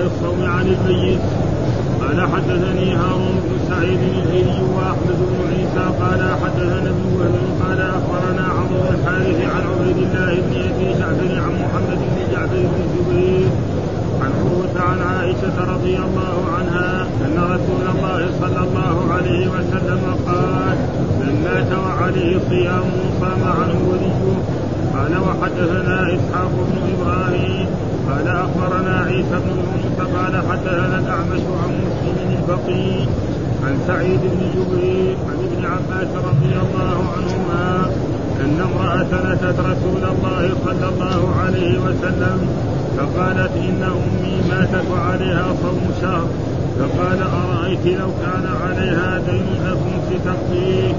الصوم عن الميت. قال حدثني هارون بن سعيد الهيلي وأحمد بن عيسى قال حدثنا ابن وهب قال أخبرنا عمرو بن الحارث عن عبيد الله بن أبي جعفر عن محمد بن جعفر بن الزبير عن عروة عن عائشة رضي الله عنها أن رسول الله صلى الله عليه وسلم قال من مات وعليه صيام صام عنه وليه. قال وحدثنا إسحاق بن إبراهيم قال أخبرنا عيسى بن يونس قال حدثنا الأعمش عن مسلم البقي عن سعيد بن جبير عن ابن عباس رضي الله عنهما أن امرأة اتت رسول الله صلى الله عليه وسلم فقالت إن أمي ماتت وعليها صوم شهر فقال أرأيت لو كان عليها دين اكنت تقضيه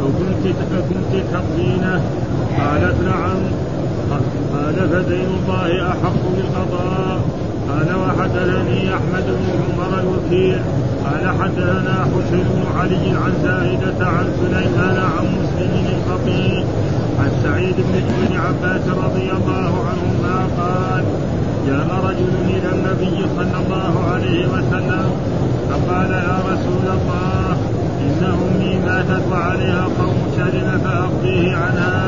كنت كنت تقضينه؟ قالت نعم. قال فدين الله أحق بالقضاء. قال وحدثني أحمد بن عمر الوكيل قال حدثنا حسين بن علي عن زائدة عن سليمان عن مسلم الخطيب. عن سعيد بن ابن عباس رضي الله عنهما قال جاء رجل إلى النبي صلى الله عليه وسلم فقال يا رسول الله إن أمي ماتت وعليها قوم شر فأقضيه عنها.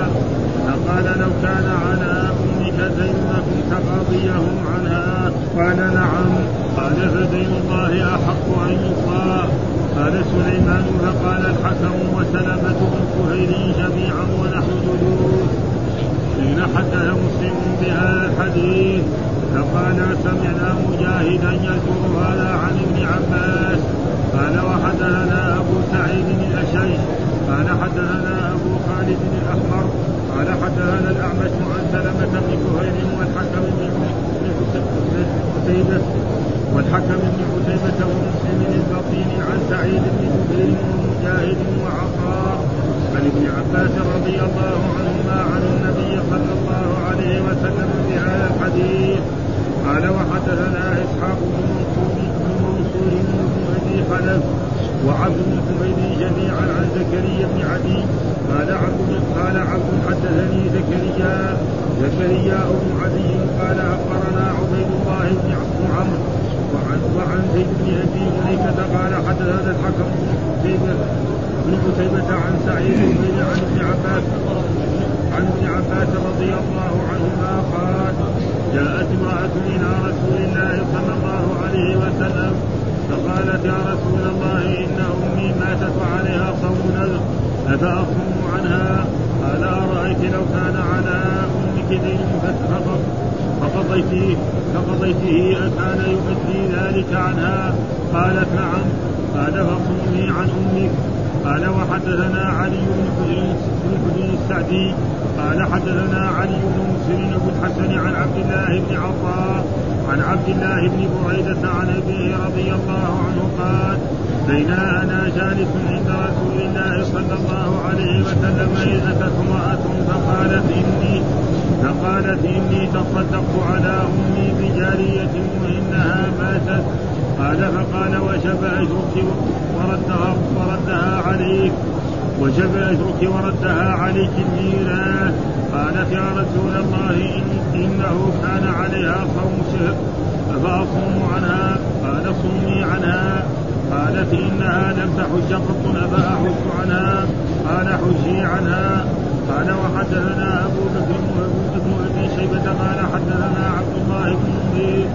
فقال لو كان على أمك دين لكم تقاضيهم عنها. قال نعم. قال فدين الله أحق أن يقضى. قال سليمان فقال الحكم وسلمة كهيل جميعا ونحن جلوس حين حدث مسلم بهذا الحديث. فقال سمعنا مجاهدا يذكر هذا عن ابن عباس. قال وحدثنا أبو سعيد الاشيش قال حدثنا أبو خالد الأحمر. قال حدثنا الأعمش عن سلمه بن كهيل والحكم بن قتيبة والحكم بن قتيبة ومسلم البطين عن سعيد بن جبير ومجاهد وعطاء عن ابن عباس رضي الله عنهما عن النبي صلى الله عليه وسلم بهذا الحديث. قال وحدثنا إسحاق بن منصور بن أبي خلف وعبد بن جميعا عن زكريا بن عدي قال عبد قال عبد حدثني زكريا. زكريا بن عدي قال أخبرنا عبيد الله بن عمرو وعن وعن زيد بن أبي مليكه قال حدثنا الحكم بن قتيبة عن سعيد بن عن ابن عباس عن ابن عباس رضي الله عنهما قال جاءت امرأة إلى رسول الله صلى الله عليه وسلم فقالت يا رسول الله إن أمي ماتت وعليها صوم أفأصوم عنها قال أرأيت لو كان على دين فقضيته فقضيته أكان يؤدي ذلك عنها. قالت نعم قال فصومي عن أمك قال وحدثنا علي بن حجر السعدي قال حدثنا علي بن مسلم بن الحسن عن عبد الله بن عطاء عن عبد الله بن بريدة عن أبيه رضي الله عنه قال بينا أنا جالس عند رسول الله صلى الله عليه وسلم إذ أتت امرأة فقالت إني فقالت إني تصدقت على أمي بجارية وإنها ماتت. قال فقال وجب أجرك وردها وردها عليك. وجب أجرك وردها عليك الميراث قالت يا رسول الله إن إنه كان عليها صوم شهر أفأصوم عنها؟ قال صومي عنها. قالت إنها لم تحج قط أفأحج عنها. قال حجي عنها. قال وحدثنا أبو بكر بن أبي شيبة قال حدثنا عبد الله بن منير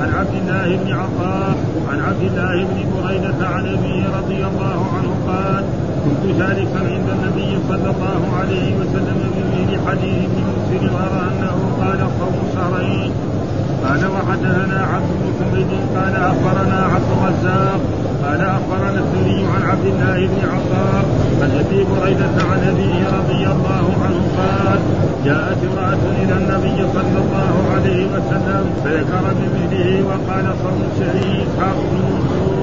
عن عبد الله بن عطاء عن عبد الله بن بريدة عن أبيه رضي الله عنه قال كنت جالسا عند النبي صلى الله عليه وسلم بمثل حديث ابن مسلم أرى أنه قال صوم شهرين. قال وحدثنا عبد بن قال أخبرنا عبد الرزاق قال أخبرنا الثوري عن عبد الله بن عطاء عن أبي بريده عن ابيه رضي الله عنه قال جاءت امرأة إلى النبي صلى الله عليه وسلم فذكر بمثله وقال صوم بن منصور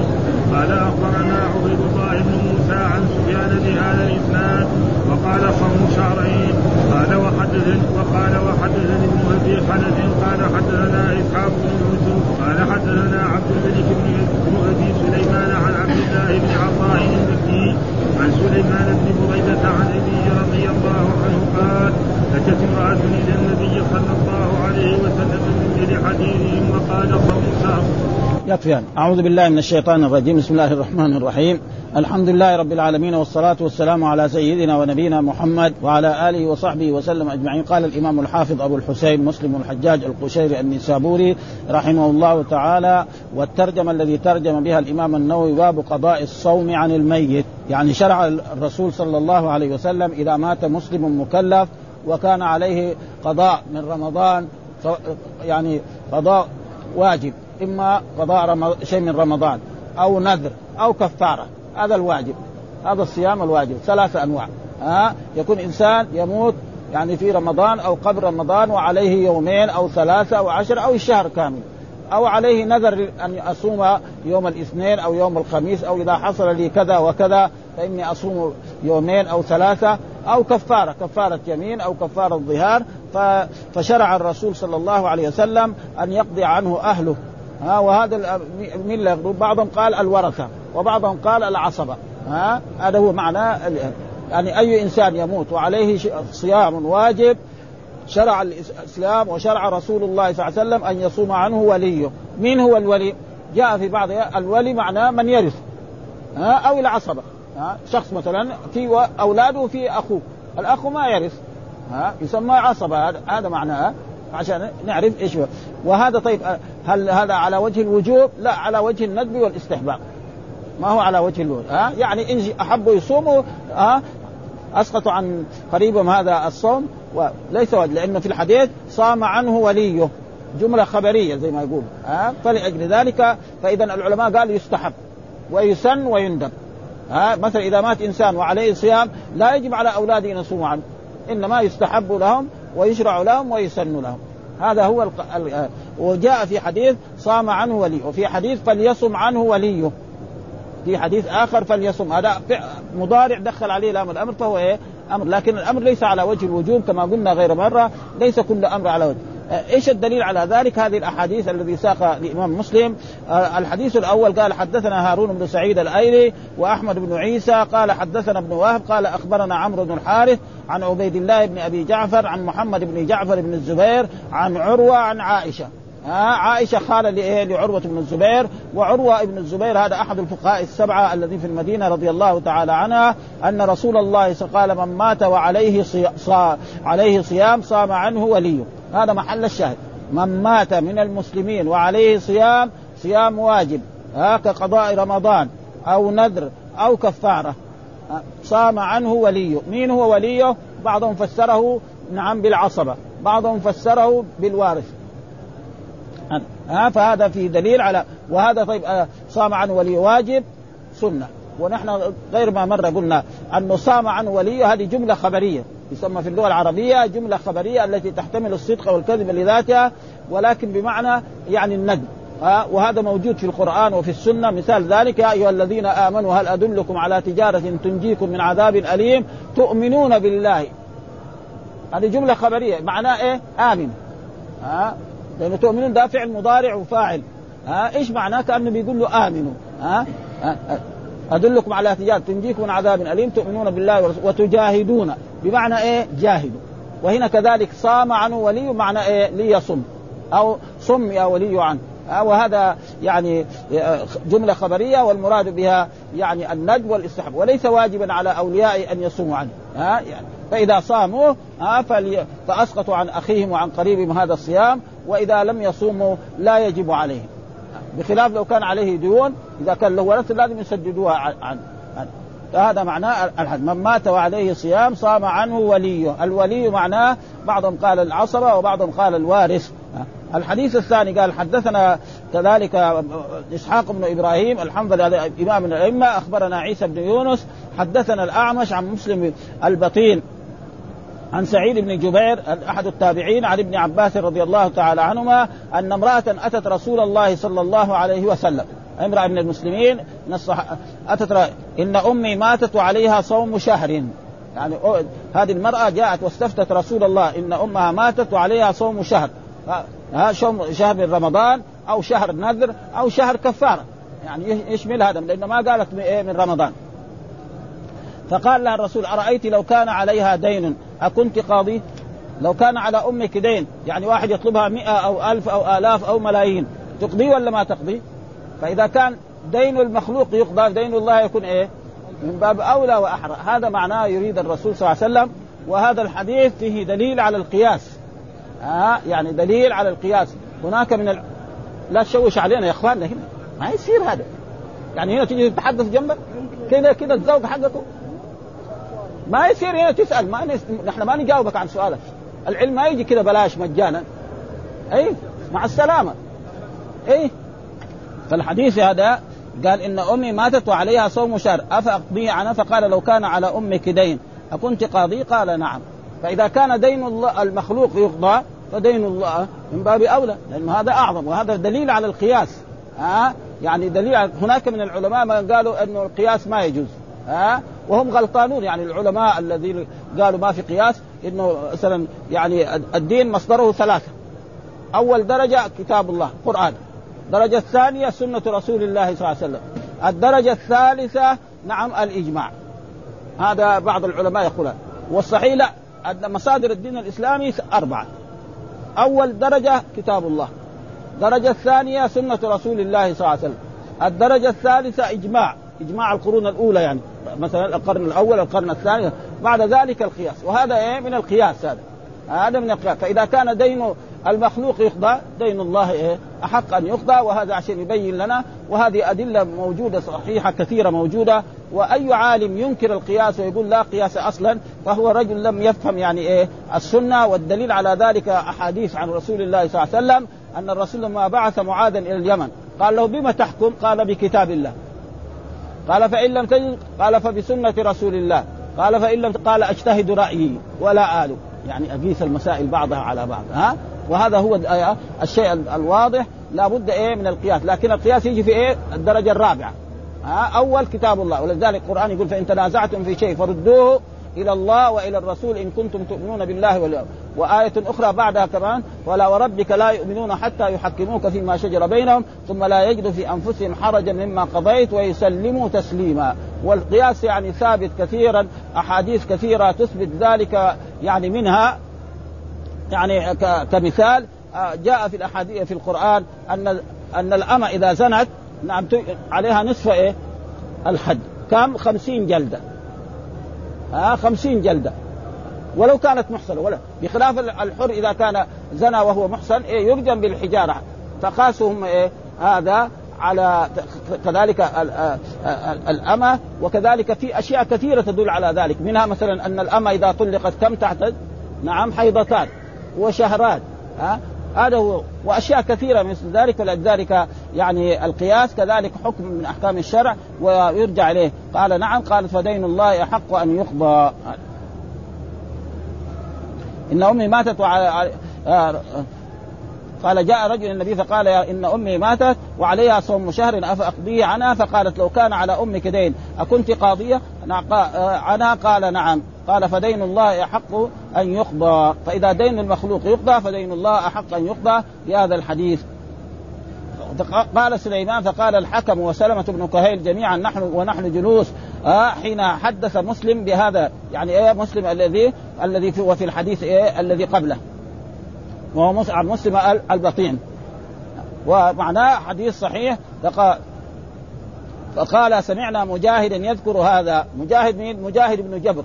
قال أخبرنا عبيد الله بن موسى عن سفيان بهذا الإسناد وقال صوم شهرين. قال وحدثني وقال وحدثني ابن أبي خلف قال حدثنا إسحاق بن يوسف قال حدثنا عبد الملك بن أبي سليمان عن عبد الله بن عطاء المكي عن سليمان بن بريدة عن أبيه رضي الله عنه قال أتت امرأة إلى النبي صلى الله عليه حديثهم وقال يكفي. أعوذ بالله من الشيطان الرجيم. بسم الله الرحمن الرحيم. الحمد لله رب العالمين والصلاة والسلام على سيدنا ونبينا محمد وعلى آله وصحبه وسلم أجمعين. قال الإمام الحافظ أبو الحسين مسلم الحجاج القشيري النسابوري رحمه الله تعالى والترجمة الذي ترجم بها الإمام النووي باب قضاء الصوم عن الميت. يعني شرع الرسول صلى الله عليه وسلم إذا مات مسلم مكلف وكان عليه قضاء من رمضان يعني قضاء واجب إما قضاء شيء من رمضان أو نذر أو كفارة هذا الواجب هذا الصيام الواجب ثلاثة أنواع ها؟ يكون إنسان يموت يعني في رمضان أو قبل رمضان وعليه يومين أو ثلاثة أو عشر أو الشهر كامل أو عليه نذر أن أصوم يوم الاثنين أو يوم الخميس أو إذا حصل لي كذا وكذا فإني أصوم يومين أو ثلاثة أو كفارة كفارة يمين أو كفارة ظهار فشرع الرسول صلى الله عليه وسلم أن يقضي عنه أهله. ها وهذا من يقضون بعضهم قال الورثة وبعضهم قال العصبة. ها هذا هو معنى يعني أي إنسان يموت وعليه صيام واجب شرع الإسلام وشرع رسول الله صلى الله عليه وسلم أن يصوم عنه وليه. مين هو الولي؟ جاء في بعض الولي معناه من يرث. ها أو العصبة. شخص مثلا في أولاده في أخوه. الأخ ما يرث ها يسمى عصبة هذا هذا معناه عشان نعرف إيش هو. وهذا طيب هل هذا على وجه الوجوب؟ لا على وجه الندب والاستحباب. ما هو على وجه الوجوب ها يعني إن احبوا يصوموا ها اسقطوا عن قريبهم هذا الصوم وليس لأنه في الحديث صام عنه وليه. جملة خبرية زي ما يقول ها فلأجل ذلك فاذا العلماء قالوا يستحب ويسن ويندب. ها مثلا إذا مات إنسان وعليه صيام لا يجب على أولاده أن يصوموا عنه. إنما يستحب لهم ويشرع لهم ويسن لهم. هذا هو الق... ال... وجاء في حديث صام عنه ولي وفي حديث فليصم عنه وليه. في حديث آخر فليصم. هذا مضارع دخل عليه الأمر. الأمر فهو إيه؟ أمر. لكن الأمر ليس على وجه الوجوب كما قلنا غير مرة. ليس كل أمر على وجه. إيش الدليل على ذلك؟ هذه الأحاديث الذي ساق الامام مسلم. آه، الحديث الأول قال حدثنا هارون بن سعيد الأيلي وأحمد بن عيسى قال حدثنا ابن وهب قال أخبرنا عمرو بن الحارث عن عبيد الله بن أبي جعفر عن محمد بن جعفر بن الزبير عن عروة عن عائشة. ها عائشة خاله لايه لعروة بن الزبير. وعروة بن الزبير هذا أحد الفقهاء السبعة الذين في المدينة رضي الله تعالى عنها أن رسول الله قال من مات وعليه صي... صا... عليه صيام صام عنه وليه. هذا محل الشاهد. من مات من المسلمين وعليه صيام صيام واجب. ها كقضاء رمضان أو نذر أو كفارة. صام عنه وليه. مين هو وليه؟ بعضهم فسره نعم بالعصبة. بعضهم فسره بالوارث. ها فهذا في دليل على وهذا طيب آه، صام عنه ولي واجب سنة. ونحن غير ما مره قلنا أنه صام عنه ولي هذه جملة خبرية. يسمى في اللغة العربية جملة خبرية التي تحتمل الصدق والكذب لذاتها ولكن بمعنى يعني ها وهذا موجود في القرآن وفي السنة. مثال ذلك يا أيها الذين آمنوا هل أدلكم على تجارة تنجيكم من عذاب أليم؟ تؤمنون بالله. هذه جملة خبرية. معناه إيه؟ آمن. ها؟ لأنه تؤمنون ده فعل مضارع وفاعل. ها؟ إيش معناه؟ كأنه بيقول له آمنوا. ها؟ أدلكم على تجارة تنجيكم من عذاب أليم. تؤمنون بالله وتجاهدون. بمعنى إيه؟ جاهدوا وهنا كذلك صام عنه ولي معنى إيه؟ ليصم. أو صم يا ولي عنه وهذا يعني جملة خبرية والمراد بها يعني الندب والاستحب وليس واجبا على أولياء أن يصوموا عنه. ها؟ يعني فإذا صاموا ها فأسقطوا عن أخيهم وعن قريبهم هذا الصيام وإذا لم يصوموا لا يجب عليهم. بخلاف لو كان عليه ديون إذا كان له ورث لازم يسددوها عنه. فهذا معناه الحد من مات وعليه صيام صام عنه وليه. الولي معناه بعضهم قال العصبة وبعضهم قال الوارث. الحديث الثاني قال حدثنا كذلك إسحاق بن إبراهيم الحمد لله إمام الأئمة أخبرنا عيسى بن يونس حدثنا الأعمش عن مسلم البطين عن سعيد بن جبير أحد التابعين عن ابن عباس رضي الله تعالى عنهما أن امرأة أتت رسول الله صلى الله عليه وسلم. امراه من المسلمين من الصح... أتت ر... إن أمي ماتت وعليها صوم شهر. يعني هذه المرأة جاءت واستفتت رسول الله إن أمها ماتت وعليها صوم شهر. ها شهر من رمضان أو شهر نذر أو شهر كفارة. يعني يشمل هذا؟ لأنه ما قالت من رمضان. فقال لها الرسول أرأيت لو كان عليها دين؟ أكنت قاضي؟ لو كان على أمك دين؟ يعني واحد يطلبها مئة أو ألف أو آلاف أو ملايين. تقضي ولا ما تقضي؟ فإذا كان دين المخلوق يقضى دين الله يكون إيه؟ من باب أولى وأحرى. هذا معناه يريد الرسول صلى الله عليه وسلم وهذا الحديث فيه دليل على القياس. آه يعني دليل على القياس. هناك من ال... لا تشوش علينا يا اخواننا هنا ما يصير هذا. يعني هنا تيجي تتحدث جنبك كذا كذا الزوج حقته ما يصير هنا تسأل ما نس... نحن ما نجاوبك عن سؤالك. العلم ما يجي كذا بلاش مجانا. أي مع السلامة. أي فالحديث هذا قال إن أمي ماتت وعليها صوم شهر. أفأقضي عنها؟ فقال لو كان على أمك دين. أكنت قاضي؟ قال نعم. فإذا كان دين الله المخلوق يقضى فدين الله من باب أولى. لأن هذا أعظم وهذا دليل على القياس. ها؟ يعني دليل هناك من العلماء من قالوا إنه القياس ما يجوز. ها؟ وهم غلطانون. يعني العلماء الذين قالوا ما في قياس إنه مثلا يعني الدين مصدره ثلاثة. أول درجة كتاب الله قرآن. الدرجة الثانية سنة رسول الله صلى الله عليه وسلم. الدرجة الثالثة نعم الإجماع. هذا بعض العلماء يقولون والصحيح لا. مصادر الدين الإسلامي أربعة. أول درجة كتاب الله. الدرجه الثانية سنة رسول الله صلى الله عليه وسلم. الدرجة الثالثة إجماع. إجماع القرون الأولى يعني. مثلا القرن الأول القرن الثاني. بعد ذلك القياس. وهذا إيه؟ من القياس هذا. هذا من القياس. فإذا كان دين المخلوق يقضى دين الله إيه؟ أحق أن يقضى وهذا عشان يبين لنا وهذه أدلة موجودة صحيحة كثيرة موجودة وأي عالم ينكر القياس ويقول لا قياس أصلا فهو رجل لم يفهم يعني إيه؟ السنة والدليل على ذلك أحاديث عن رسول الله صلى الله عليه وسلم أن الرسول لما بعث معاذا إلى اليمن. قال له بما تحكم؟ قال بكتاب الله. قال فإن لم تجد؟ قال فبسنة رسول الله. قال فإن لم قال أجتهد رأيي ولا آل يعني أقيس المسائل بعضها على بعض ها؟ وهذا هو الشيء الواضح. لابد إيه من القياس. لكن القياس يجي في إيه؟ الدرجة الرابعة. أول كتاب الله. ولذلك القرآن يقول فإن تنازعتم في شيء فردوه إلى الله وإلى الرسول إن كنتم تؤمنون بالله واليوم وآية أخرى بعدها كمان. ولا وربك لا يؤمنون حتى يحكموك فيما شجر بينهم ثم لا يجدوا في أنفسهم حرجا مما قضيت ويسلموا تسليما. والقياس يعني ثابت كثيرا. أحاديث كثيرة تثبت ذلك يعني منها. يعني كمثال آه، جاء في الأحاديث في القرآن أن أن الأمة إذا زنت نعم عليها نصف إيه؟ الحد كم؟ خمسين جلدة. ها؟ آه خمسين جلدة. ولو كانت محصنة ولا. بخلاف الحر إذا كان زنى وهو محصن إيه يرجم بالحجارة. فقاسهم إيه؟ هذا على كذلك آه، الأمة وكذلك في أشياء كثيرة تدل على ذلك. منها مثلا أن الأمة إذا طلقت كم تعتد نعم حيضتان. وشهرات ها؟ هذا هو وأشياء كثيرة مثل ذلك ولذلك يعني القياس كذلك حكم من أحكام الشرع ويرجع إليه. قال نعم قال فدين الله أحق أن يقضى. إن أمي ماتت وعلى آه، قال جاء رجل النبي فقال يا إن أمي ماتت وعليها صوم شهر افاقضيه عنها فقالت لو كان على أمك دين أكنت قاضية؟ عنها قال نعم. قال فدين الله أحق أن يقضى. فإذا دين المخلوق يقضى فدين الله أحق أن يقضى. بهذا الحديث. قال سليمان فقال الحكم وسلمة بن كهيل جميعا نحن ونحن جلوس. آه حين حدث مسلم بهذا يعني إيه مسلم الذي الذي في وفي الحديث إيه الذي قبله. وهو عن مسلم البطين ومعناه حديث صحيح فقال سمعنا مجاهدا يذكر هذا. مجاهد مين؟ مجاهد بن جبر.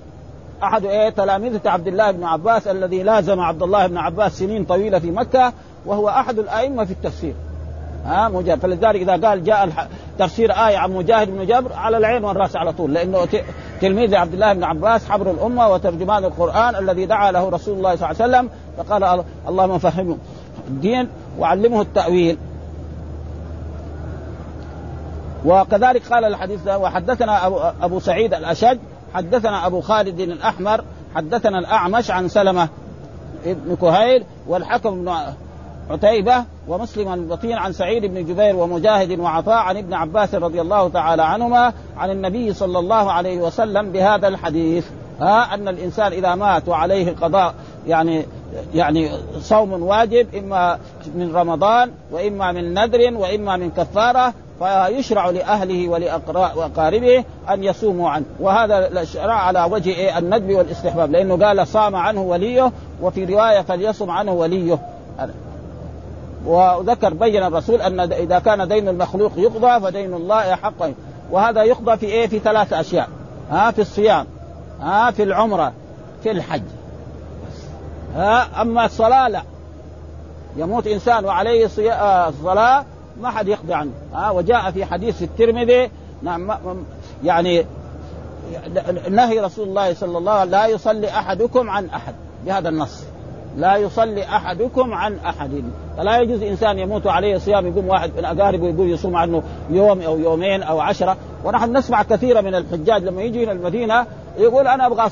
أحد إيه؟ تلاميذة عبد الله بن عباس الذي لازم عبد الله بن عباس سنين طويلة في مكة وهو أحد الأئمة في التفسير. ها؟ مجاهد فلذلك إذا قال جاء تفسير آية عن مجاهد بن جبر على العين والرأس على طول لأنه تلميذ عبد الله بن عباس حبر الأمة وترجمان القرآن الذي دعا له رسول الله صلى الله عليه وسلم فقال اللهم فهمه الدين وعلمه التأويل. وكذلك قال الحديث وحدثنا ابو أبو سعيد الأشج حدثنا أبو خالد الأحمر حدثنا الأعمش عن سلمة بن كهيل والحكم بن عتيبة ومسلم البطين عن سعيد بن جبير ومجاهد وعطاء عن ابن عباس رضي الله تعالى عنهما عن النبي صلى الله عليه وسلم بهذا الحديث. ها أن الإنسان إذا مات وعليه قضاء يعني يعني صوم واجب إما من رمضان وإما من نذر وإما من كفارة فيشرع لأهله ولاقاربه أن يصوموا عنه. وهذا الشرع على وجه إيه؟ الندب والاستحباب. لأنه قال صام عنه وليه وفي رواية فليصم عنه وليه. وذكر بين الرسول أن إذا كان دين المخلوق يقضى فدين الله احق وهذا يقضى في إيه؟ في ثلاث أشياء. ها في الصيام. ها في العمرة. في الحج. ها أما الصلاة لا. يموت إنسان وعليه آه، صلاه ما حد يقضي عنه. ها وجاء في حديث الترمذي نعم يعني نهي رسول الله صلى الله عليه وسلم لا يصلي أحدكم عن أحد بهذا النص. لا يصلي أحدكم عن أحد. فلا يجوز إنسان يموت عليه صيام يقوم واحد من أقاربه يقول يصوم عنه يوم أو يومين أو عشرة. ونحن نسمع كثيرا من الحجاج لما يجي إلى المدينة يقول أنا أبغى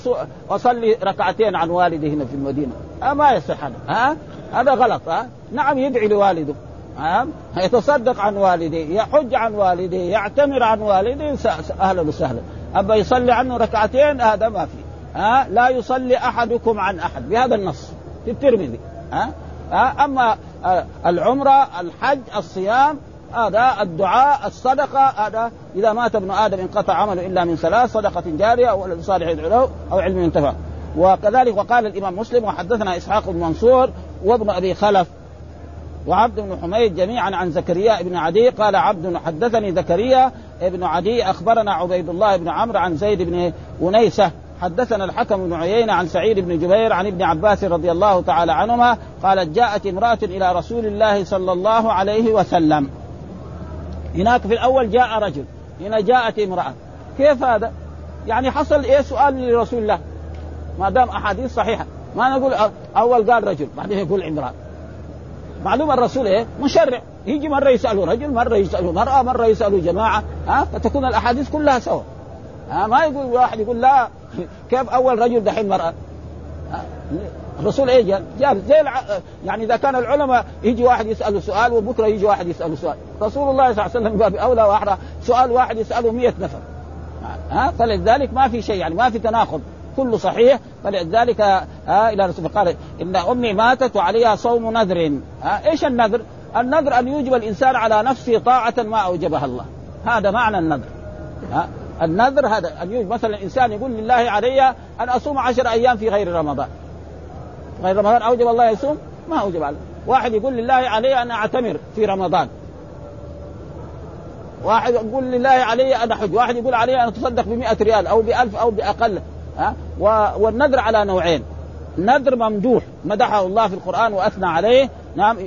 أصلي ركعتين عن والدي هنا في المدينة. أه ما يصح هذا. ها هذا غلط. ها أه؟ نعم يدعي لوالده. ها أه؟ يتصدق عن والده يحج عن والده يعتمر عن والده أهلا وسهلا. ابى يصلي عنه ركعتين هذا ما في. ها لا يصلي أحدكم عن أحد. بهذا النص. في الترمذي. ها؟ ها؟ أما العمرة الحج الصيام هذا الدعاء الصدقة هذا إذا مات ابن آدم انقطع عمله إلا من ثلاث صدقة جارية أو صالح يدعو له أو علم ينتفع. وكذلك وقال الإمام مسلم وحدثنا إسحاق بن منصور وابن أبي خلف وعبد بن حميد جميعا عن زكريا بن عدي قال عبد حدثني زكريا بن عدي أخبرنا عبيد الله بن عمرو عن زيد بن أنيسة حدثنا الحكم بن عيينة عن سعيد بن جبير عن ابن عباس رضي الله تعالى عنهما قالت جاءت امرأة إلى رسول الله صلى الله عليه وسلم. هناك في الأول جاء رجل هنا جاءت امرأة. كيف هذا؟ يعني حصل إيه سؤال لرسول الله؟ ما دام أحاديث صحيحة ما نقول أول قال رجل بعدين يقول امرأة. معلوم الرسول إيه؟ مشرع. يجي مرة يساله رجل مرة يساله مرأة مرة يساله جماعة ها؟ فتكون الأحاديث كلها سوا. ها؟ ما يقول واحد يقول لا كيف أول رجل دحين مرأة؟ الرسول إيه جاب جاب زي الع... يعني إذا كان العلماء يجي واحد يسأله سؤال وبكرة يجي واحد يسأله سؤال. رسول الله صلى الله عليه وسلم باب اولى وأحرى سؤال واحد يسأله مئة نفر. ها؟ فلذلك ما في شيء يعني ما في تناقض. كله صحيح فلذلك ها إلى رسول قال إن أمي ماتت وعليها صوم نذر. ها؟ إيش النذر؟ النذر أن يوجب الإنسان على نفسه طاعة ما أوجبها الله. هذا معنى النذر. ها؟ النذر هذا. أن يوجب مثلا الانسان يقول لله علي أن أصوم عشر أيام في غير رمضان. غير رمضان أوجب الله يصوم؟ ما أوجب عليه. واحد يقول لله علي أن أعتمر في رمضان. واحد يقول لله علي أن أحج. واحد يقول علي أن أتصدق ب ريال أو بألف أو بأقل. ها؟ والنذر على نوعين. نذر ممدوح مدحه الله في القرآن وأثنى عليه. نعم.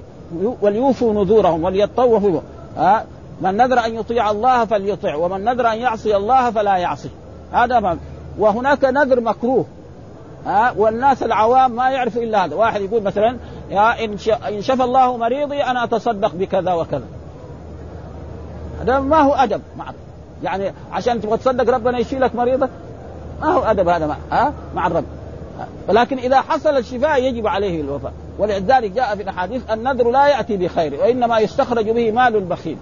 وليوفوا نذورهم وليطوفوا. ها؟ من نذر أن يطيع الله فليطع ومن نذر أن يعصي الله فلا يعصي. هذا ما وهناك نذر مكروه. ها والناس العوام ما يعرف إلا هذا. واحد يقول مثلا يا إن شفى الله مريضي أنا أتصدق بكذا وكذا. هذا ما هو أدب. مع يعني عشان تبغى تصدق ربنا يشيلك مريضك ما هو أدب هذا. مع ها مع الرب. ولكن إذا حصل الشفاء يجب عليه الوفاء. ولذلك جاء في الأحاديث النذر لا يأتي بخير وإنما يستخرج به مال البخيل.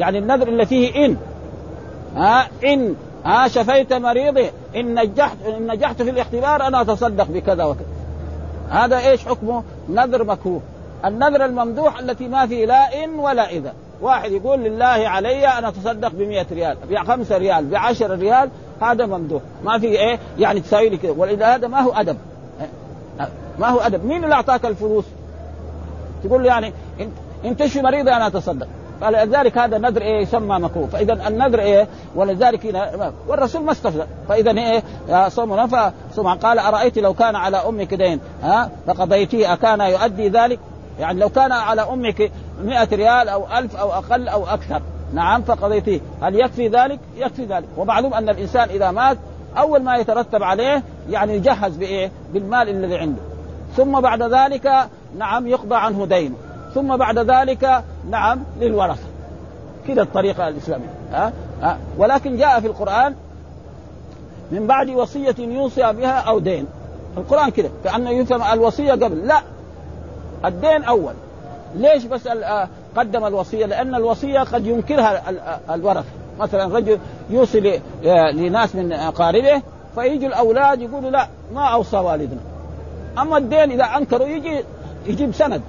يعني النذر اللي فيه إن. ها إن. ها شفيت مريضي. إن نجحت إن نجحت في الاختبار أنا أتصدق بكذا وكذا هذا إيش حكمه؟ نذر مكروه. النذر الممدوح التي ما فيه لا إن ولا إذا. واحد يقول لله علي ان أتصدق ب ريال ب 5 ريال ب 10 ريال هذا ممدوح. ما في إيه؟ يعني تساوي لي كذا. ولذا هذا ما هو أدب. ما هو أدب. مين اللي أعطاك الفلوس؟ تقول له يعني انت شو مريض أنا أتصدق. فلذلك هذا النذر إيه يسمى مكروه. فإذا النذر إيه ولذلك والرسول ما استفزأ. فإذا إيه صوم ثم قال أرأيت لو كان على أمك دين؟ ها؟ فقضيتيه أكان يؤدي ذلك؟ يعني لو كان على أمك مئة ريال أو ألف أو أقل أو أكثر. نعم فقضيتيه هل يكفي ذلك؟ يكفي ذلك. ومعلوم أن الإنسان إذا مات أول ما يترتب عليه يعني يجهز بإيه؟ بالمال الذي عنده. ثم بعد ذلك نعم يقضى عنه دين ثم بعد ذلك نعم للورثة. كذا الطريقة الإسلامية. ها؟ أه؟ ولكن جاء في القرآن من بعد وصية يوصي بها أو دين. القرآن كذا كانه يفهم الوصية قبل. لا. الدين أول. ليش بس آه، قدم الوصية؟ لأن الوصية قد ينكرها آه، الورثة، مثلا رجل يوصي آه، لناس من أقاربه فيجي الأولاد يقولوا لا ما أوصى والدنا. أما الدين إذا أنكروا يجي يجيب سند.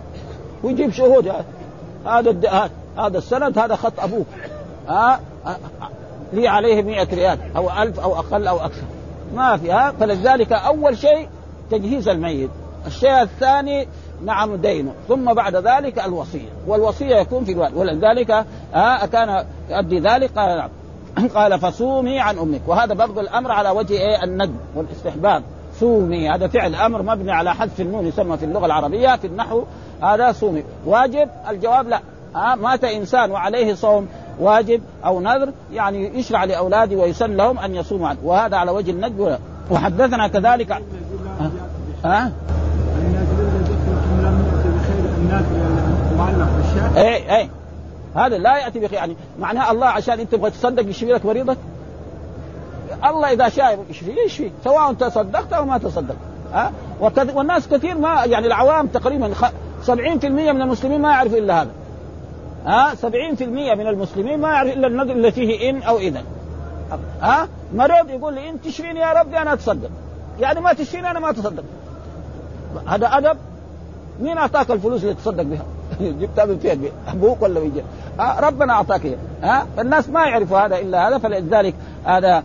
ويجيب شهود. هذا هذا السند هذا خط أبوك. ها؟ لي عليه 100 ريال أو ألف أو أقل أو أكثر. ما في ها؟ فلذلك أول شيء تجهيز الميت. الشيء الثاني نعم دينه. ثم بعد ذلك الوصية. والوصية يكون في الوالد. ولذلك آه كان يؤدي ذلك. قال نعم قال فصومي عن أمك. وهذا برضو الأمر على وجه إيه؟ الندب والإستحباب. صومي هذا فعل أمر مبني على حذف النون يسمى في اللغة العربية في النحو هذا صومي واجب؟ الجواب لا. آه مات إنسان وعليه صوم. واجب أو نذر؟ يعني يشرع لأولاده ويسن لهم أن يصوموا عنه. وهذا على وجه الندب. وحدثنا كذلك. ها؟ أه؟ معلق بالشاة اي اي هذا لا يأتي بخير. يعني معناه الله عشان أنت تبغى تصدق يشفي لك مريضك؟ الله إذا شاء يشفي يشفي سواء تصدقت أو ما تصدقت. ها؟ أه؟ والناس كثير ما يعني العوام تقريبا 70% من المسلمين ما يعرفوا إلا هذا. ها؟ 70% من المسلمين ما يعرف إلا النذر اللي فيه إن أو اذا ها؟ مريض يقول لي انت تشفيني يا ربي أنا أتصدق. يعني ما تشفيني أنا ما أتصدق. هذا أدب. مين أعطاك الفلوس اللي تصدق بها؟ جبتها من فين؟ أبوك ولا من ربنا أعطاك إياها. ها؟ الناس ما يعرفوا هذا إلا هذا فلذلك هذا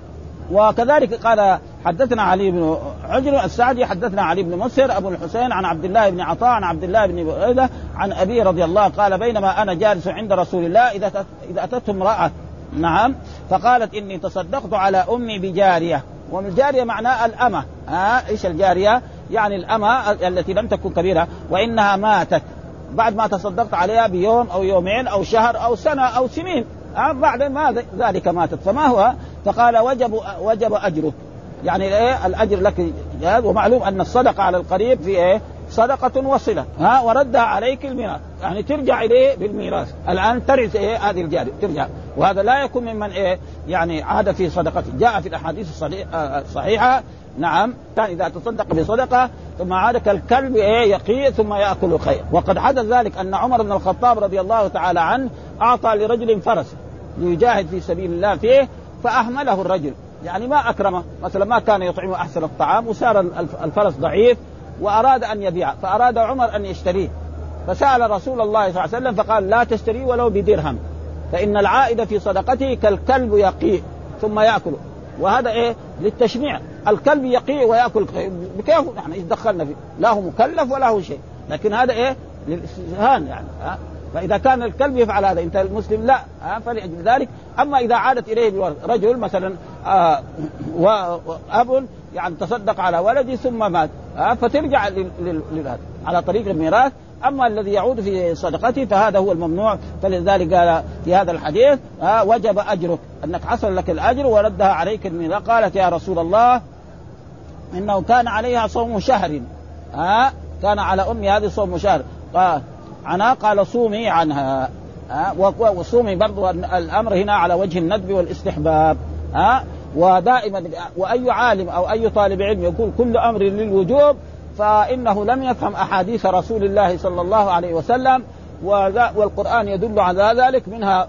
وكذلك قال حدثنا علي بن عجر السعدي حدثنا علي بن مسهر أبو الحسين عن عبد الله بن عطاء عن عبد الله بن بريده عن أبي رضي الله قال بينما أنا جالس عند رسول الله إذا إذا أتته امرأة. نعم. فقالت إني تصدقت على أمي بجارية. والجاريه معناه الأمة. ها؟ إيش الجارية؟ يعني الأمة التي لم تكن كبيرة. وإنها ماتت. بعد ما تصدقت عليها بيوم أو يومين أو شهر أو سنة أو سنين. بعد ما ذلك ماتت. فما هو؟ فقال وجب وجب أجره. يعني إيه؟ الأجر لك ومعلوم أن الصدقة على القريب في إيه؟ صدقة وصلة. ها وردها عليك الميراث. يعني ترجع إليه بالميراث. الآن ترث إيه؟ هذه الجارية. ترجع. وهذا لا يكون ممن إيه؟ يعني عاد في صدقته. جاء في الأحاديث الصحيحة نعم. كان إذا تصدق بصدقة ثم عاد كالكلب إيه؟ يقي ثم يأكل خير. وقد حدث ذلك أن عمر بن الخطاب رضي الله تعالى عنه أعطى لرجل فرس. ليجاهد في سبيل الله فيه فأهمله الرجل. يعني ما أكرمه. مثلا ما كان يطعمه أحسن الطعام وصار الفرس ضعيف وأراد أن يبيع فأراد عمر أن يشتريه. فسأل رسول الله صلى الله عليه وسلم فقال لا تشتريه ولو بدرهم. فإن العائد في صدقته كالكلب يقيء ثم ياكله وهذا إيه؟ للتشميع الكلب يقيء ويأكل. بكيف؟ نحن إيش دخلنا فيه لا هو مكلف ولا هو شيء. لكن هذا إيه؟ للاستهان يعني. فإذا كان الكلب يفعل هذا انت المسلم لا ها فلأجل ذلك. أما إذا عادت إليه رجل مثلا آه وأب يعني تصدق على ولدي ثم مات آه فترجع لهذا على طريق الميراث. أما الذي يعود في صدقته فهذا هو الممنوع. فلذلك قال في هذا الحديث آه وجب اجرك أنك حصل لك الأجر وردها عليك الميراث. قالت يا رسول الله إنه كان عليها صوم شهر ها كان على أمي هذه صوم شهر. عنها قال صومي عنها ها وصومي برضو الأمر هنا على وجه الندب والاستحباب ها ودائما وأي عالم أو أي طالب علم يقول كل أمر للوجوب فإنه لم يفهم أحاديث رسول الله صلى الله عليه وسلم والقرآن يدل على ذلك منها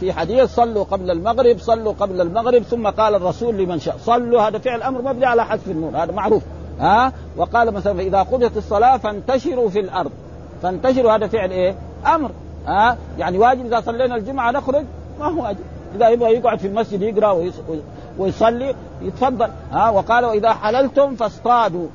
في حديث صلوا قبل المغرب صلوا قبل المغرب ثم قال الرسول لمن شاء صلوا هذا فعل أمر مبني على حذف النور هذا معروف ها وقال مثلا إذا قضيت الصلاة فانتشروا في الأرض فانتشروا هذا فعل إيه؟ أمر. ها؟ يعني واجب إذا صلينا الجمعة نخرج ما هو واجب إذا يبغى يقعد في المسجد يقرأ ويصلي يتفضل. ها؟ وقال وإذا حللتم فاصطادوا.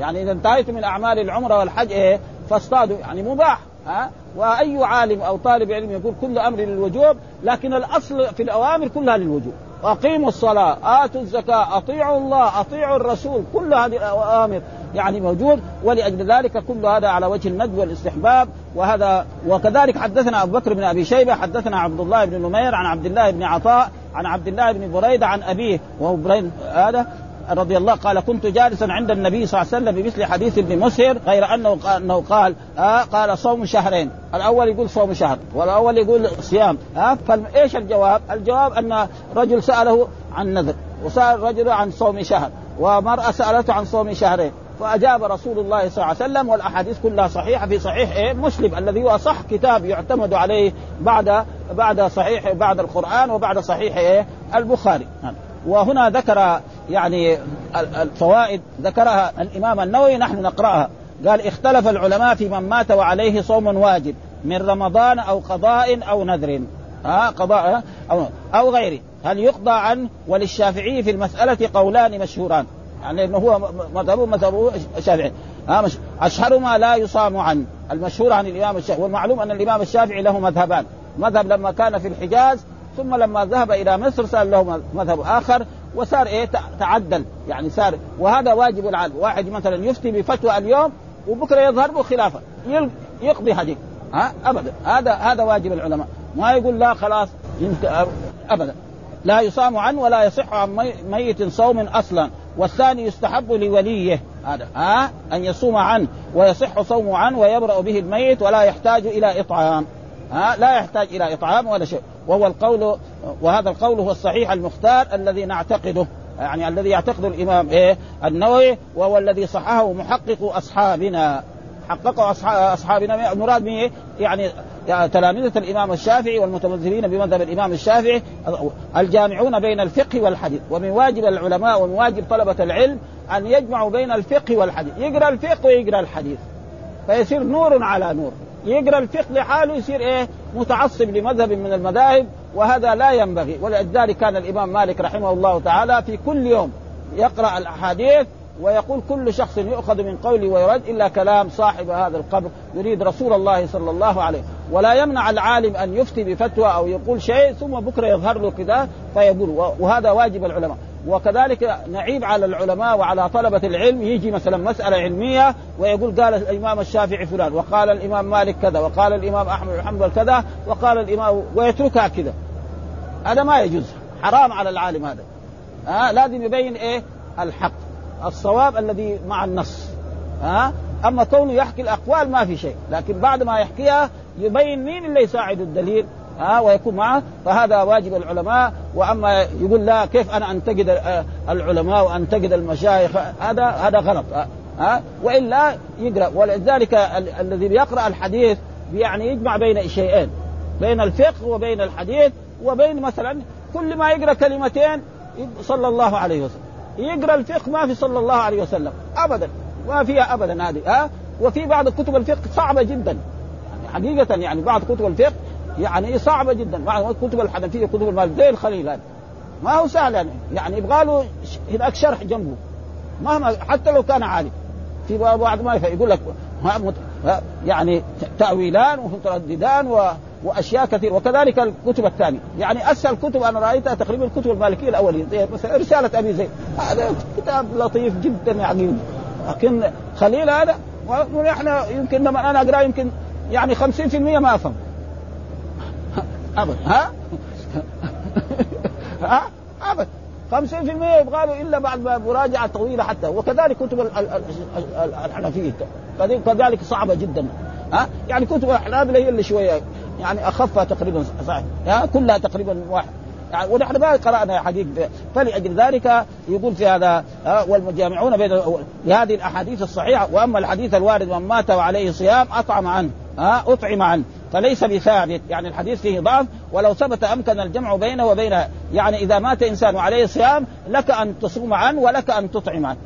يعني إذا انتهيتم من أعمال العمرة والحج إيه؟ فاصطادوا. يعني مباح. ها؟ وأي عالم أو طالب علم يقول كل أمر للوجوب لكن الأصل في الأوامر كلها للوجوب. وأقيموا الصلاة آتوا الزكاة أطيعوا الله أطيعوا الرسول كل هذه الأوامر. يعني موجود ولأجل ذلك كل هذا على وجه الندب والاستحباب. وهذا وكذلك حدثنا أبو بكر بن أبي شيبة حدثنا عبد الله بن نمير عن عبد الله بن عطاء عن عبد الله بن بريدة عن أبيه وهو بريد هذا رضي الله قال كنت جالسا عند النبي صلى الله عليه وسلم بمثل حديث ابن مسهر غير أنه أنه قال آه قال صوم شهرين الأول يقول صوم شهر والأول يقول صيام. آه فايش الجواب؟ الجواب أن رجل سأله عن نذر وسأل رجل عن صوم شهر ومرأة سألته عن صوم شهرين. فاجاب رسول الله صلى الله عليه وسلم والأحاديث كلها صحيحة في صحيح إيه؟ مسلم الذي هو اصح كتاب يعتمد عليه بعد بعد صحيح بعد القرآن وبعد صحيح إيه؟ البخاري. وهنا ذكر يعني الفوائد ذكرها الإمام النووي نحن نقرأها. قال اختلف العلماء في من مات وعليه صوم واجب من رمضان أو قضاء أو نذر. ها؟ قضاء أو أو غيره. هل يقضى عنه وللشافعي في المسألة قولان مشهوران. يعني إنه هو مذهبه مذهبه الشافعي. اشهرهما لا يصام عنه المشهور عن الإمام الشافعي. والمعلوم أن الإمام الشافعي له مذهبان. مذهب لما كان في الحجاز ثم لما ذهب إلى مصر صار له مذهب آخر وصار إيه تعدل. يعني صار وهذا واجب العالم واحد مثلا يفتي بفتوى اليوم وبكرة يظهر له خلافة. يقضي هذيك ها ابدا. هذا هذا واجب العلماء. ما يقول لا خلاص ابدا. لا يصام عنه ولا يصح عن ميت صوم أصلا. والثاني يستحب لوليه. هذا ها؟ أن يصوم عنه ويصح صومه عنه ويبرأ به الميت ولا يحتاج إلى إطعام. ها؟ لا يحتاج إلى إطعام ولا شيء. وهو القول وهذا القول هو الصحيح المختار الذي نعتقده. يعني الذي يعتقده الإمام إيه؟ النووي وهو الذي صححه محقق أصحابنا. حققه أصحابنا. المراد به إيه؟ يعني تلامذة الإمام الشافعي والمتمذهبين بمذهب الإمام الشافعي الجامعون بين الفقه والحديث. ومن واجب العلماء ومن واجب طلبة العلم أن يجمعوا بين الفقه والحديث. يقرأ الفقه ويقرأ الحديث. فيصير نور على نور. يقرأ الفقه لحاله يصير إيه؟ متعصب لمذهب من المذاهب وهذا لا ينبغي. ولذلك كان الإمام مالك رحمه الله تعالى في كل يوم يقرأ الأحاديث ويقول كل شخص يؤخذ من قولي ويرد إلا كلام صاحب هذا القبر يريد رسول الله صلى الله عليه ولا يمنع العالم أن يفتي بفتوى أو يقول شيء ثم بكرة يظهر له كذا فيقول وهذا واجب العلماء. وكذلك نعيب على العلماء وعلى طلبة العلم. يجي مثلا مسألة علمية ويقول قال الإمام الشافعي فلان وقال الإمام مالك كذا وقال الإمام أحمد بن حنبل كذا وقال الإمام ويتركها كذا. هذا ما يجوز. حرام على العالم هذا. آه لازم يبين إيه؟ الحق. الصواب الذي مع النص ها؟ أما كونه يحكي الأقوال ما في شيء لكن بعد ما يحكيها يبين مين اللي يساعد الدليل ها؟ ويكون معه فهذا واجب العلماء. وأما يقول لا كيف أنا أنتقد العلماء وأنتقد المشايخ؟ هذا هذا غلط ها؟ وإلا يقرأ. ولذلك الذي يقرأ الحديث يعني يجمع بين شيئين بين الفقه وبين الحديث وبين مثلا كل ما يقرأ كلمتين صلى الله عليه وسلم. يقرأ الفقه ما في صلى الله عليه وسلم. ابدا. ما فيها ابدا هذه ها؟ وفي بعض كتب الفقه صعبة جدا. يعني حقيقة يعني بعض كتب الفقه يعني صعبة جدا. بعض كتب الحنفية كتب المال زي الخليل هذا ما هو سهل يعني. يعني يبغى له هناك شرح جنبه. مهما حتى لو كان عالم. في بعض ما يقول لك يعني تأويلان ومترددان و وأشياء كثير. وكذلك الكتب الثانية. يعني أسهل كتب أنا رأيتها تقريبا الكتب المالكية الأولية. زي مثلا رسالة أبي زيد. هذا كتاب لطيف جدا يعني لكن خليل هذا ونحن يمكن لما أنا أقرأ يمكن يعني 50% ما أفهم. ابدا. ها؟ ها؟ ابدا. 50% يبغى له إلا بعد مراجعة طويلة حتى. وكذلك كتب الحنفية. كذلك صعبة جدا. ها؟ يعني كتب الحنابلة هي اللي شوية يعني أخفها تقريبا صحيح. كلها تقريبا واحد. يعني ونحن ما قرأنا حقيقة. فلأجل ذلك يقول في هذا والمجامعون بين هذه الأحاديث الصحيحة وأما الحديث الوارد من مات وعليه صيام أطعم عنه ها؟ أطعم عنه. فليس بثابت. يعني الحديث فيه ضعف. ولو ثبت أمكن الجمع بينه وبين يعني إذا مات إنسان وعليه صيام لك أن تصوم عنه ولك أن تطعم عنه.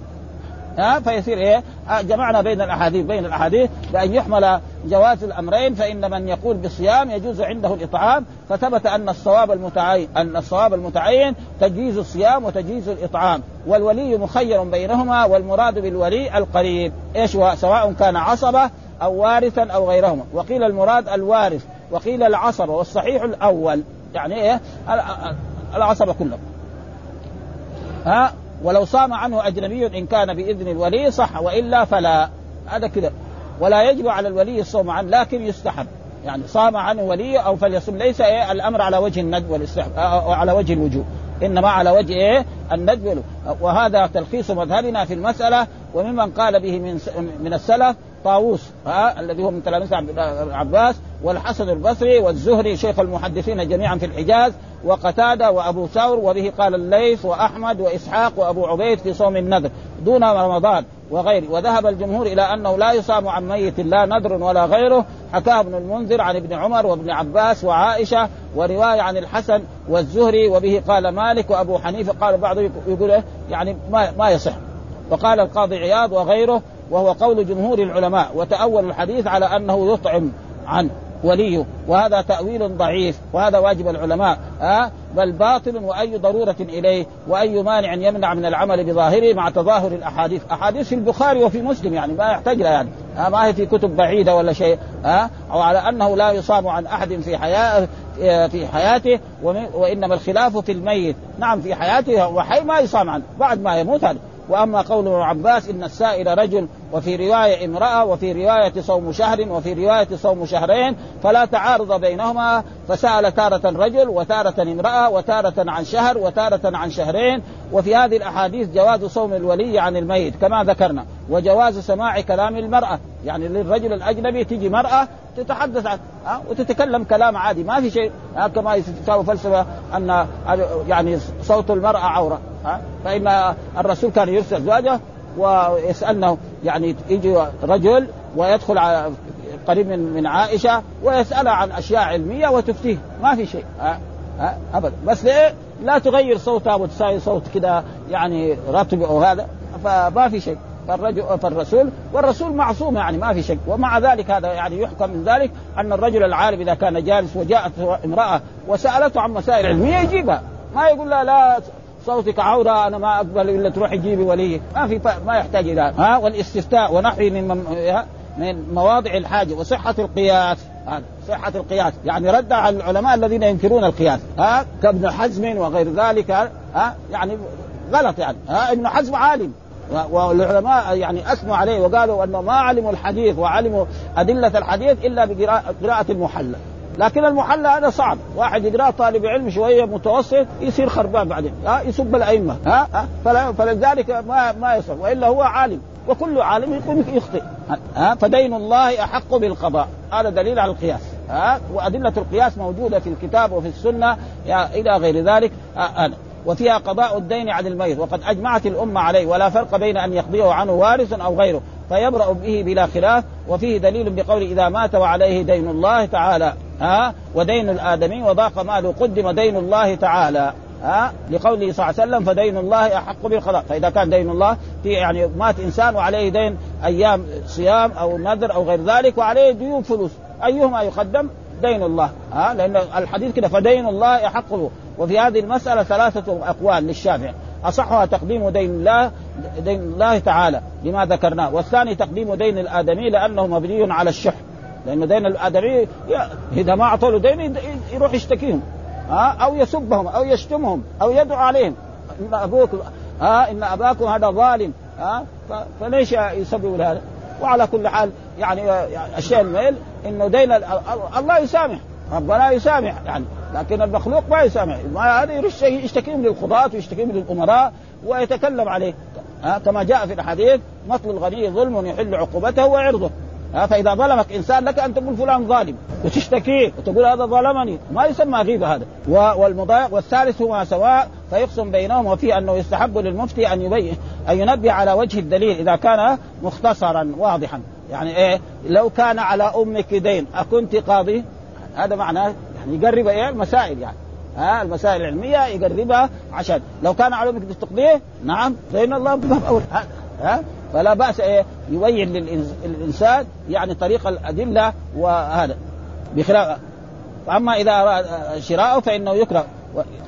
ها؟ فيصير إيه؟ آه، جمعنا بين الأحاديث بين الأحاديث بأن يحمل جواز الأمرين فإن من يقول بالصيام يجوز عنده الإطعام. فثبت أن الصواب المتعين أن الصواب المتعين تجويز الصيام وتجويز الإطعام. والولي مخير بينهما والمراد بالولي القريب. إيش هو؟ سواء كان عصبة أو وارثا أو غيرهما. وقيل المراد الوارث وقيل العصبه والصحيح الأول. يعني إيه؟ العصبه كلهم ها؟ ولو صام عنه أجنبي إن كان بإذن الولي صح وإلا فلا. هذا كذا ولا يجب على الولي الصوم عنه لكن يستحب. يعني صام عنه ولي أو فليصم. ليس إيه؟ الأمر على وجه الندب والاستحب على وجه الوجوب. إنما على وجه إيه؟ الندب. وهذا تلخيص مذهبنا في المسألة وممن قال به من من السلف طاووس ها الذي هو من تلاميذ عباس والحسن البصري والزهري شيخ المحدثين جميعا في الحجاز وقتادة وأبو ثور وبه قال الليث وأحمد وإسحاق وأبو عبيد في صوم النذر دون رمضان وغيره. وذهب الجمهور إلى أنه لا يصام عن ميت لا نذر ولا غيره. حكاه ابن المنذر عن ابن عمر وابن عباس وعائشة ورواية عن الحسن والزهري وبه قال مالك وأبو حنيفة. قال بعض يقول إيه؟ يعني ما ما يصح. وقال القاضي عياض وغيره. وهو قول جمهور العلماء وتأول الحديث على أنه يطعم عنه وليه وهذا تأويل ضعيف وهذا واجب العلماء ها بل باطل وأي ضرورة إليه وأي مانع يمنع من العمل بظاهره مع تظاهر الأحاديث. أحاديث في البخاري وفي مسلم يعني ما يحتاج لها يعني ما هي في كتب بعيدة ولا شيء ها أو على أنه لا يصام عن أحد في حياة في حياته وإنما الخلاف في الميت. نعم في حياته وحي ما يصام عنه بعد ما يموت هذا. وأما قول ابن عباس إن السائل رجل وفي رواية امراه وفي رواية صوم شهر وفي رواية صوم شهرين فلا تعارض بينهما فسأل تارة رجل وتارة امراه وتارة عن شهر وتارة عن شهرين وفي هذه الأحاديث جواز صوم الولي عن الميت كما ذكرنا وجواز سماع كلام المرأة يعني للرجل الأجنبي تجي مرأة تتحدث عن؟ وتتكلم كلام عادي ما في شيء؟ كما يساوي فلسفة أن يعني صوت المرأة عورة أه؟ فإن الرسول كان يرسل زوجة ويسألنه يعني يجي رجل ويدخل على قريب من من عائشة ويسالها عن أشياء علمية وتفتيه. ما في شيء؟ ابدا بس ليه؟ لا تغير صوتها وتساوي صوت كذا يعني رطب أو هذا. فما في شيء. فالرجل فالرسول والرسول معصوم يعني ما في شك ومع ذلك هذا يعني يحكم من ذلك أن الرجل العالم إذا كان جالس وجاءت امرأة وسألته عن مسائل علمية يجيبها. ما يقول لها لا صوتك عوره أنا ما أقبل إلا تروحي جيبي ولي. ما في ما يحتاج إلى ها والاستفتاء ونحوه من من مواضع الحاجة وصحة القياس. صحة القياس. يعني رد على العلماء الذين ينكرون القياس. ها كابن حزم وغير ذلك. ها يعني غلط يعني. ها ابن حزم عالم. والعلماء يعني أثنوا عليه وقالوا أنه ما علموا الحديث وعلموا أدلة الحديث إلا بقراءه المحلى لكن المحلى هذا صعب. واحد يقرأ طالب علم شوية متوسط يصير خربان بعدين. ها يسب الأئمة. ها, ها؟ فلذلك ما ما يصل وإلا هو عالم. وكل عالم يقوم يخطئ. ها فدين الله أحق بالقضاء. هذا دليل على القياس. ها وأدلة القياس موجودة في الكتاب وفي السنة إلى غير ذلك. هذا وفيها قضاء الدين عن الميت وقد أجمعت الأمة عليه ولا فرق بين أن يقضيه عنه وارث أو غيره فيبرأ به بلا خلاف وفيه دليل بقول إذا مات وعليه دين الله تعالى ها؟ ودين الآدمي وضاق ماله قدم دين الله تعالى ها؟ لقوله صلى الله عليه وسلم فدين الله أحق بالقضاء فإذا كان دين الله في يعني مات إنسان وعليه دين أيام صيام أو نذر أو غير ذلك وعليه ديون فلوس أيهما يقدم؟ دين الله. ها؟ لأن الحديث كده فدين الله احق وفي هذه المسألة ثلاثة أقوال للشافعي. أصحها تقديم دين الله دين الله تعالى لما ذكرناه. والثاني تقديم دين الآدمي لأنه مبني على الشح. لأنه دين الآدمي إذا ما أعطوا له دين يروح يشتكيهم. ها؟ أو يسبهم أو يشتمهم أو يدعو عليهم. إن أبوك ها؟ إن أباكم هذا ظالم. ها؟ فليش يسببوا هذا وعلى كل حال يعني الشيء الميل إنه دين الله يسامح ربنا يسامح يعني لكن المخلوق ما يسامح ما هذا يشتكيهم للقضاة ويشتكيهم للأمراء ويتكلم عليه. ها كما جاء في الحديث مطل الغني ظلم يحل عقوبته وعرضه. ها فإذا ظلمك إنسان لك أن تقول فلان ظالم وتشتكيه وتقول هذا ظلمني ما يسمى غيبة هذا. والمضايق والثالث هما سواء فيقسم بينهم وفيه أنه يستحب للمفتي أن يبين أن ينبه على وجه الدليل إذا كان مختصرا واضحا. يعني إيه؟ لو كان على أمك دين أكنت قاضي هذا معناه يعني يقرب إيه؟ المسائل يعني. ها المسائل العلمية يقربها عشان. لو كان علمك بالتقدير نعم. فإن الله باب اول ها فلا بأس إيه؟ يبين للانسان يعني طريق الأدلة وهذا. بخلاف أما إذا أراد شراءه فإنه يكره.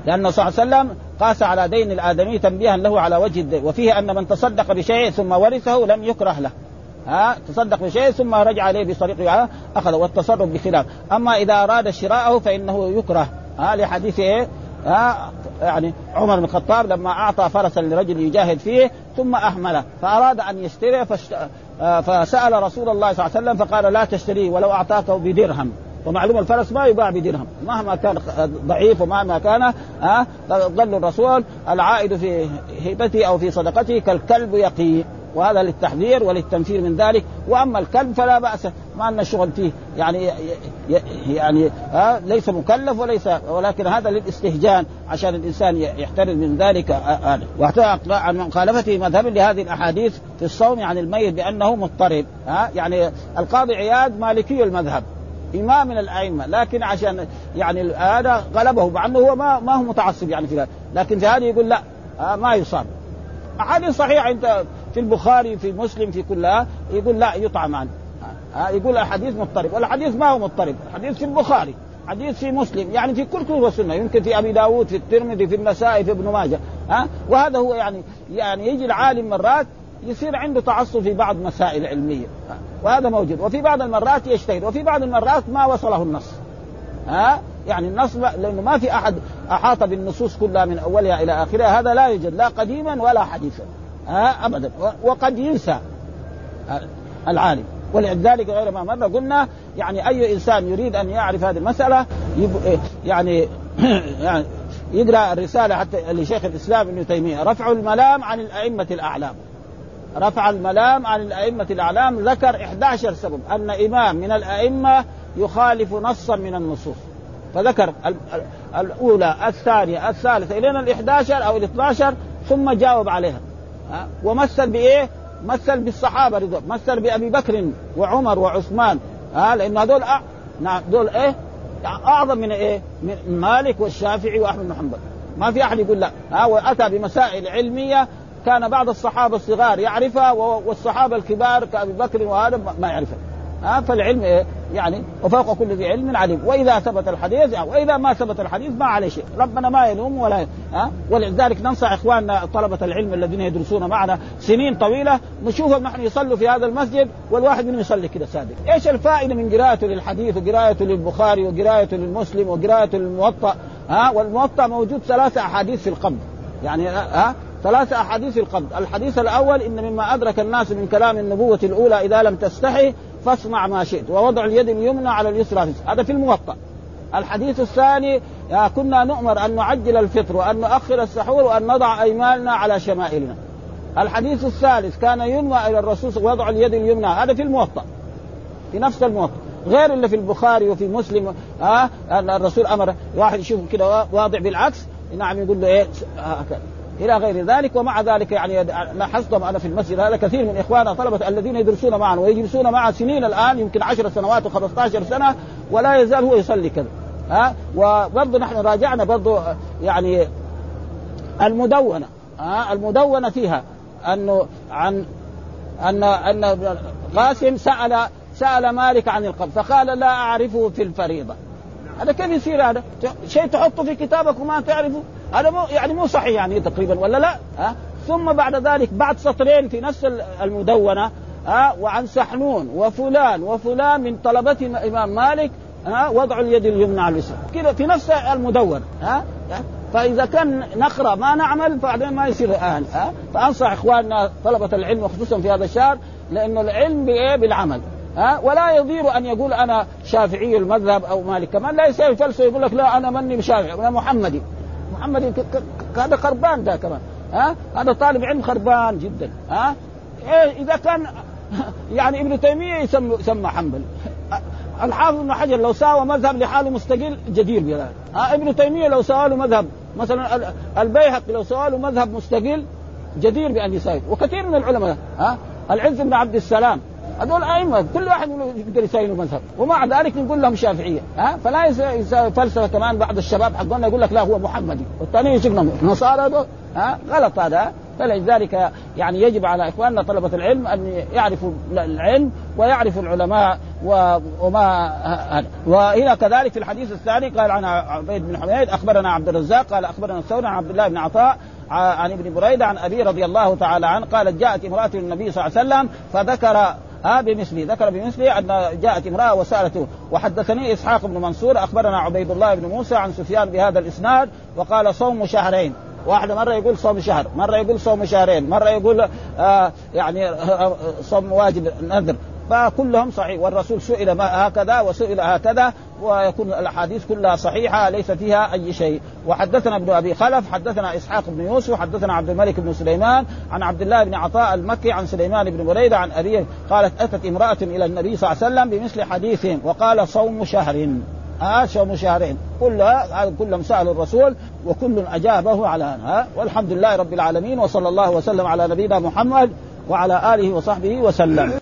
لأنه صلى الله عليه وسلم قاس على دين الآدمي تنبيها له على وجه الدين وفيه أن من تصدق بشيء ثم ورثه لم يكره له. ها تصدق بشيء ثم رجع عليه بطريق اخذ والتصرف بخلاف. أما إذا أراد شراءه فإنه يكره. ها لحديث إيه؟ ها يعني عمر بن الخطاب لما أعطى فرسا لرجل يجاهد فيه ثم احمله فأراد أن يشتري فشت... فسأل رسول الله صلى الله عليه وسلم فقال لا تشتريه ولو اعطاكه بدرهم. ومعلوم الفرس ما يباع بدرهم. مهما كان ضعيف ومهما كان ها ظل الرسول العائد في هبته أو في صدقته كالكلب يقي. وهذا للتحذير وللتنفير من ذلك. وأما الكلب فلا بأس ما لنا شغل فيه يعني يعني ها ليس مكلف وليس ولكن هذا للاستهجان عشان الإنسان يحترز من ذلك هذا واعتقد عن مخالفته مذهب لهذه الأحاديث في الصوم عن الميت بأنه مضطرب ها يعني القاضي عياد مالكي المذهب إمام من الأئمة لكن عشان يعني هذا غلبه مع انه هو ما ما هو متعصب يعني في لكن في هذه يقول لا ما يصاب. أحاديث صحيحة أنت في البخاري في مسلم في كلها يقول لا يطعم عنه ها يقول الحديث مضطرب. والحديث ما هو مضطرب. الحديث في البخاري حديث في مسلم يعني في كل كتب السنة يمكن في أبي داود في الترمذي في النسائي في ابن ماجه. ها وهذا هو يعني يعني يجي العالم مرات يصير عنده تعصب في بعض مسائل علمية. وهذا موجود. وفي بعض المرات يجتهد وفي بعض المرات ما وصله النص. ها يعني النص لأنه ما في أحد أحاط بالنصوص كلها من أولها إلى آخرها. هذا لا يوجد لا قديما ولا حديثا. ها؟ ابدا. وقد ينسى العالم. ولذلك غير ما مر قلنا يعني أي إنسان يريد أن يعرف هذه المسألة يعني يعني يقرأ الرسالة حتى لشيخ الإسلام ابن تيمية. رفع الملام عن الأئمة الأعلام. رفع الملام عن الأئمة الأعلام. ذكر 11 سبب. أن إمام من الأئمة يخالف نصا من النصوص. فذكر الأولى الثانية الثالثة إلى ال 11 أو ال 12 ثم جاوب عليها. ومثل بإيه؟ مثل بالصحابة رضوان مثل بأبي بكر وعمر وعثمان. ها؟ لأن هذول أ... نعم دول إيه؟ أعظم من إيه؟ من مالك والشافعي وأحمد بن حنبل. ما في أحد يقول لا. ها؟ وأتى بمسائل علمية كان بعض الصحابة الصغار يعرفها والصحابة الكبار كأبي بكر وهذا ما يعرفها ها؟ فالعلم إيه؟ يعني وفوق كل ذي علم عليم. وإذا ثبت الحديث يعني واذا ما ثبت الحديث ما عليه شيء. ربنا ما يلوم ولا ها؟ ولذلك ننصح إخواننا طلبة العلم الذين يدرسون معنا سنين طويلة. نشوفهم نحن يصلوا في هذا المسجد والواحد منهم يصلي كذا صادق. إيش الفائدة من قراءته للحديث وقراءته للبخاري وقراءته للمسلم وقراءته للموطأ؟ ها؟ والموطأ موجود ثلاثة أحاديث في القبض يعني ها؟ ثلاثة أحاديث القبض. الحديث الأول إن مما أدرك الناس من كلام النبوة الأولى إذا لم تستحي فاصنع ما شئت ووضع اليد اليمنى على اليسرى هذا في الموطأ. الحديث الثاني كنا نؤمر أن نعجل الفطر وأن نؤخر السحور وأن نضع أيماننا على شمائلنا. الحديث الثالث كان ينوى إلى الرسول وضع اليد اليمنى. هذا في الموطأ. في نفس الموطأ. غير اللي في البخاري وفي مسلم ها آه الرسول أمر واحد يشوف كده واضع بالعكس نعم يقول له إيه هكذا. إلى غير ذلك ومع ذلك يعني لاحظتهم أنا في المسجد هذا كثير من إخواننا طلبة الذين يدرسون معنا ويجلسون معه سنين الآن يمكن 10 سنوات و15 سنة ولا يزال هو يصلي كذا. ها؟ وبرضه نحن راجعنا برضه يعني المدونة ها؟ المدونة فيها انه عن أن أن قاسم سأل سأل مالك عن القبر فقال لا أعرفه في الفريضة. هذا كيف يصير هذا؟ شيء تحطه في كتابك وما تعرفه؟ هذا مو يعني مو صحيح يعني تقريبا ولا لا؟ ها؟ ثم بعد ذلك بعد سطرين في نفس المدونة ها؟ وعن سحنون وفلان وفلان من طلبة الامام مالك ها؟ وضع اليد اليمنى على اليسرى كذا في نفس المدون ها؟ فإذا كان نقرا ما نعمل بعدين ما يصير آن ها؟ فأنصح إخواننا طلبة العلم وخصوصا في هذا الشهر لأنه العلم بإيه؟ بالعمل ها؟ ولا يضير أن يقول أنا شافعي المذهب أو مالك كمان لا يساوي فلسفة يقول لك لا أنا مني شافعي أنا محمدي. محمدي هذا خربان ده كمان. ها؟ هذا طالب علم خربان جدا. ها؟ إيه إذا كان يعني ابن تيمية يسمى يسمى حنبل. الحافظ ابن حجر لو ساوى مذهب لحاله مستقل جدير بذلك. ها؟ ابن تيمية لو سوى له مذهب مثلا البيهقي لو سوى له مذهب مستقل جدير بان يساوي وكثير من العلماء ها؟ العز بن عبد السلام هذول أئمة كل واحد يقدر يساوي له مذهب. ومع ذلك نقول لهم شافعية. ها؟ فلا يساوي فلسفه كمان بعض الشباب حقنا يقول لك لا هو محمدي. والثاني يشوفنا نصارى ها؟ غلط هذا. فلذلك يعني يجب على إخواننا طلبة العلم أن يعرفوا العلم ويعرفوا العلماء وما وهنا كذلك في الحديث الثاني قال عن عبيد بن حميد أخبرنا عبد الرزاق قال أخبرنا الثوري عن عبد الله بن عطاء عن ابن بريدة عن أبي رضي الله تعالى عنه قالت جاءت امرأة النبي صلى الله عليه وسلم فذكر ها بمثله ذكر بمثله أن جاءت امرأة وسألته وحدثني إسحاق بن منصور أخبرنا عبيد الله بن موسى عن سفيان بهذا الإسناد وقال صوم شهرين. واحدة مرة يقول صوم شهر مرة يقول صوم شهرين مرة يقول آه يعني صوم واجب نذر. فكلهم صحيح والرسول سئل ما هكذا وسئل هكذا ويكون الأحاديث كلها صحيحة ليس فيها أي شيء. وحدثنا ابن أبي خلف حدثنا إسحاق بن يوسف حدثنا عبد الملك بن سليمان عن عبد الله بن عطاء المكي عن سليمان بن بريدة عن أبيه قالت أتت امرأة إلى النبي صلى الله عليه وسلم بمثل حديثهم وقال صوم شهر. ها صوم شهرين. كلها كلهم سألوا الرسول وكل أجابه على ها والحمد لله رب العالمين وصلى الله وسلم على نبينا محمد وعلى آله وصحبه وسلم.